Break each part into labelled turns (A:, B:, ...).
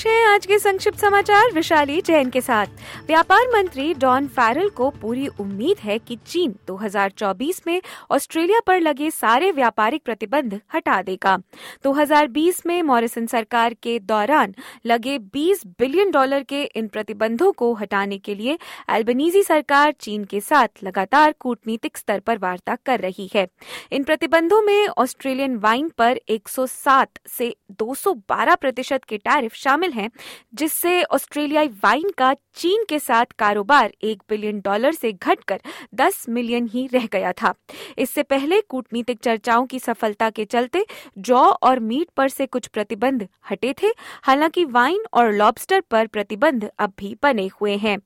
A: पेश है आज के संक्षिप्त समाचार विशाली जैन के साथ। व्यापार मंत्री डॉन फैरल को पूरी उम्मीद है कि चीन 2024 में ऑस्ट्रेलिया पर लगे सारे व्यापारिक प्रतिबंध हटा देगा। 2020 में मॉरिसन सरकार के दौरान लगे 20 बिलियन डॉलर के इन प्रतिबंधों को हटाने के लिए एल्बनीजी सरकार चीन के साथ लगातार कूटनीतिक स्तर पर वार्ता कर रही है। इन प्रतिबंधों में ऑस्ट्रेलियन वाइन पर 107 से 212 प्रतिशत के टैरिफ शामिल हैं, जिससे ऑस्ट्रेलियाई वाइन का चीन के साथ कारोबार एक बिलियन डॉलर से घटकर 10 मिलियन ही रह गया था। इससे पहले कूटनीतिक चर्चाओं की सफलता के चलते जौ और मीट पर से कुछ प्रतिबंध हटे थे, हालाँकि वाइन और लॉबस्टर पर प्रतिबंध अब भी बने हुए हैं।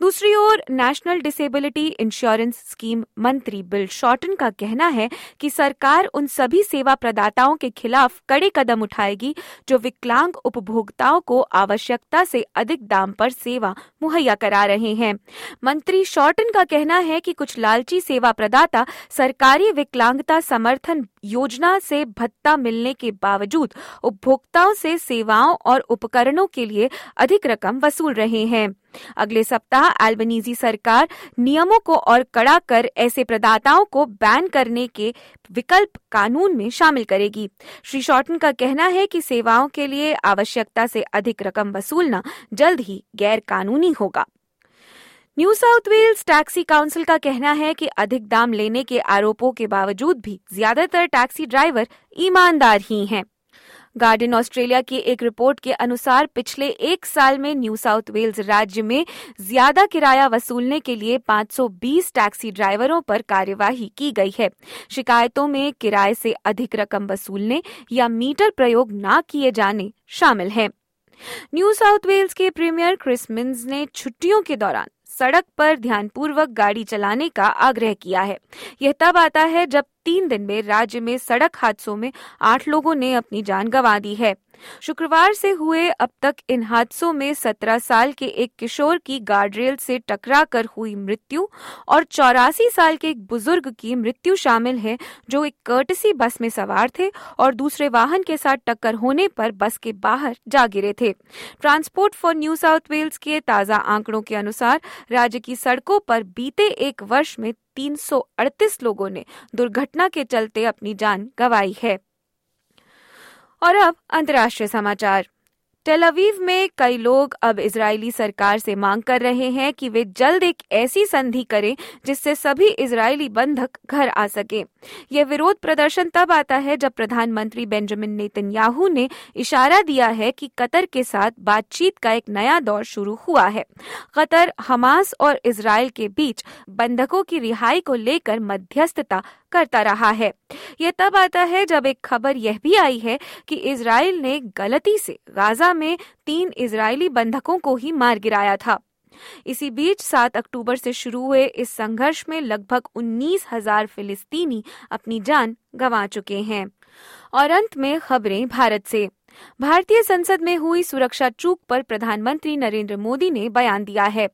A: दूसरी ओर नेशनल डिसेबिलिटी इंश्योरेंस स्कीम मंत्री बिल शॉर्टन का कहना है कि सरकार उन सभी सेवा प्रदाताओं के खिलाफ कड़े कदम उठाएगी जो विकलांग उपभोक्ताओं को आवश्यकता से अधिक दाम पर सेवा मुहैया करा रहे हैं। मंत्री शॉर्टन का कहना है कि कुछ लालची सेवा प्रदाता सरकारी विकलांगता समर्थन योजना से भत्ता मिलने के बावजूद उपभोक्ताओं से सेवाओं और उपकरणों के लिए अधिक रकम वसूल रहे हैं। अगले सप्ताह एल्बनीजी सरकार नियमों को और कड़ा कर ऐसे प्रदाताओं को बैन करने के विकल्प कानून में शामिल करेगी। श्री शॉर्टन का कहना है कि सेवाओं के लिए आवश्यकता से अधिक रकम वसूलना जल्द ही गैर कानूनी होगा। New South Wales taxi council का कहना है कि अधिक दाम लेने के आरोपों के बावजूद भी ज़्यादातर टैक्सी ड्राइवर ईमानदार ही हैं। गार्डन ऑस्ट्रेलिया की एक रिपोर्ट के अनुसार पिछले एक साल में न्यू साउथ वेल्स राज्य में ज़्यादा किराया वसूलने के लिए 520 टैक्सी ड्राइवरों पर कार्यवाही की गई है। शिकायतों में किराए से अधिक रकम वसूलने या मीटर प्रयोग न किए जाने शामिल हैं। न्यू साउथ वेल्स के प्रीमियर क्रिस मिन्स ने छुट्टियों के दौरान सड़क पर ध्यानपूर्वक गाड़ी चलाने का आग्रह किया है। यह तब आता है जब तीन दिन में राज्य में सड़क हादसों में आठ लोगों ने अपनी जान गंवा दी है। शुक्रवार से हुए अब तक इन हादसों में सत्रह साल के एक किशोर की गार्डरेल से टकराकर हुई मृत्यु और चौरासी साल के एक बुज़ुर्ग की मृत्यु शामिल है, जो एक कर्टसी बस में सवार थे और दूसरे वाहन के साथ टक्कर होने पर बस के बाहर जा गिरे थे। Transport for New South Wales के ताज़ा आंकड़ों के अनुसार राज्य की सड़कों पर बीते एक वर्ष में 338 लोगों ने दुर्घटना के चलते अपनी जान गंवाई है। और अब अंतर्राष्ट्रीय समाचार। टेलवीव में कई लोग अब इजरायली सरकार से मांग कर रहे हैं कि वे जल्द एक ऐसी संधि करें जिससे सभी इजरायली बंधक घर आ सके। ये विरोध प्रदर्शन तब आता है जब प्रधानमंत्री बेंजामिन नेतन्याहू ने इशारा दिया है कि कतर के साथ बातचीत का एक नया दौर शुरू हुआ है। कतर, हमास और इसराइल के बीच बंधकों की रिहाई को लेकर मध्यस्थता करता रहा है। यह तब आता है जब एक खबर यह भी आई है कि इसराइल ने गलती से गाजा में तीन इसराइली बंधकों को ही मार गिराया था। इसी बीच 7 अक्टूबर से शुरू हुए इस संघर्ष में लगभग उन्नीस हज़ार फिलिस्तीनी अपनी जान गंवा चुके हैं। और अंत में खबरें भारत से। भारतीय संसद में हुई सुरक्षा चूक पर प्रधानमंत्री नरेंद्र मोदी ने बयान दिया है।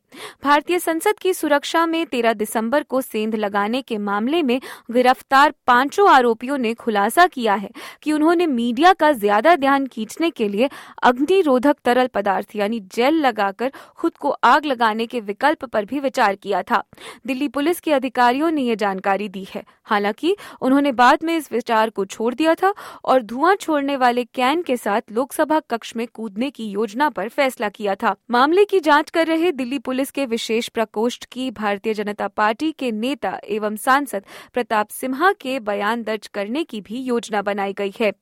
A: भारतीय संसद की सुरक्षा में 13 दिसंबर को सेंध लगाने के मामले में गिरफ़्तार पाँचों आरोपियों ने खुलासा किया है कि उन्होंने मीडिया का ज़्यादा ध्यान खींचने के लिए अग्निरोधक तरल पदार्थ यानी जेल लगाकर खुद को आग लगाने के विकल्प पर भी विचार किया था। दिल्ली पुलिस के अधिकारियों ने यह जानकारी दी है। हालाँकि उन्होंने बाद में इस विचार को छोड़ दिया था और धुआँ छोड़ने वाले कैन के साथ लोकसभा कक्ष में कूदने की योजना पर फैसला किया था। मामले की जाँच कर रहे दिल्ली पुलिस के विशेष प्रकोष्ठ की भारतीय जनता पार्टी के नेता एवं सांसद प्रताप सिम्हा के बयान दर्ज करने की भी योजना बनाई गई है।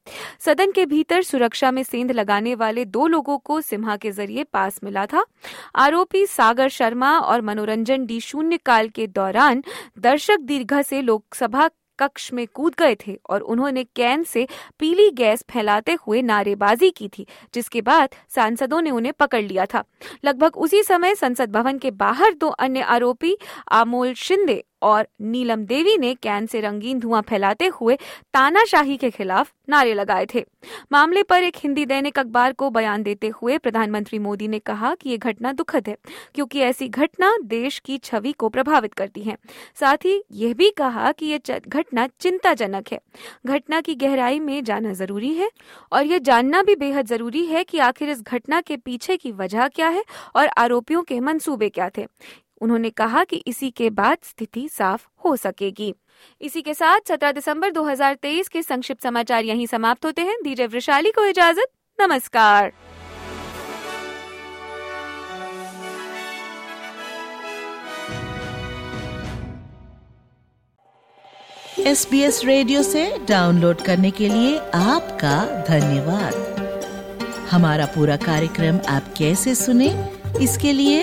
A: सदन के भीतर सुरक्षा में सेंध लगाने वाले दो लोगों को सिम्हा के ज़रिए पास मिला था। आरोपी सागर शर्मा और मनोरंजन डी शून्य काल के दौरान दर्शक दीर्घा से लोकसभा कक्ष में कूद गए थे और उन्होंने कैन से पीली गैस फैलाते हुए नारेबाजी की थी, जिसके बाद सांसदों ने उन्हें पकड़ लिया था। लगभग उसी समय संसद भवन के बाहर दो अन्य आरोपी, आमोल शिंदे और नीलम देवी ने कैन से रंगीन धुआँ फैलाते हुए तानाशाही के खिलाफ नारे लगाए थे। मामले पर एक हिंदी दैनिक अखबार को बयान देते हुए प्रधानमंत्री मोदी ने कहा कि ये घटना दुखद है, क्योंकि ऐसी घटना देश की छवि को प्रभावित करती है। साथ ही यह भी कहा कि ये घटना चिंताजनक है। घटना की गहराई में जाना ज़रूरी है और यह जानना भी बेहद ज़रूरी है कि आखिर इस घटना के पीछे की वजह क्या है और आरोपियों के मंसूबे क्या थे। उन्होंने कहा कि इसी के बाद स्थिति साफ़ हो सकेगी। इसी के साथ 17 दिसंबर 2023 के संक्षिप्त समाचार यहीं समाप्त होते हैं। दीजिए वृशाली को इजाज़त। नमस्कार।
B: एस बी एस रेडियो से डाउनलोड करने के लिए आपका धन्यवाद। हमारा पूरा कार्यक्रम आप कैसे सुने, इसके लिए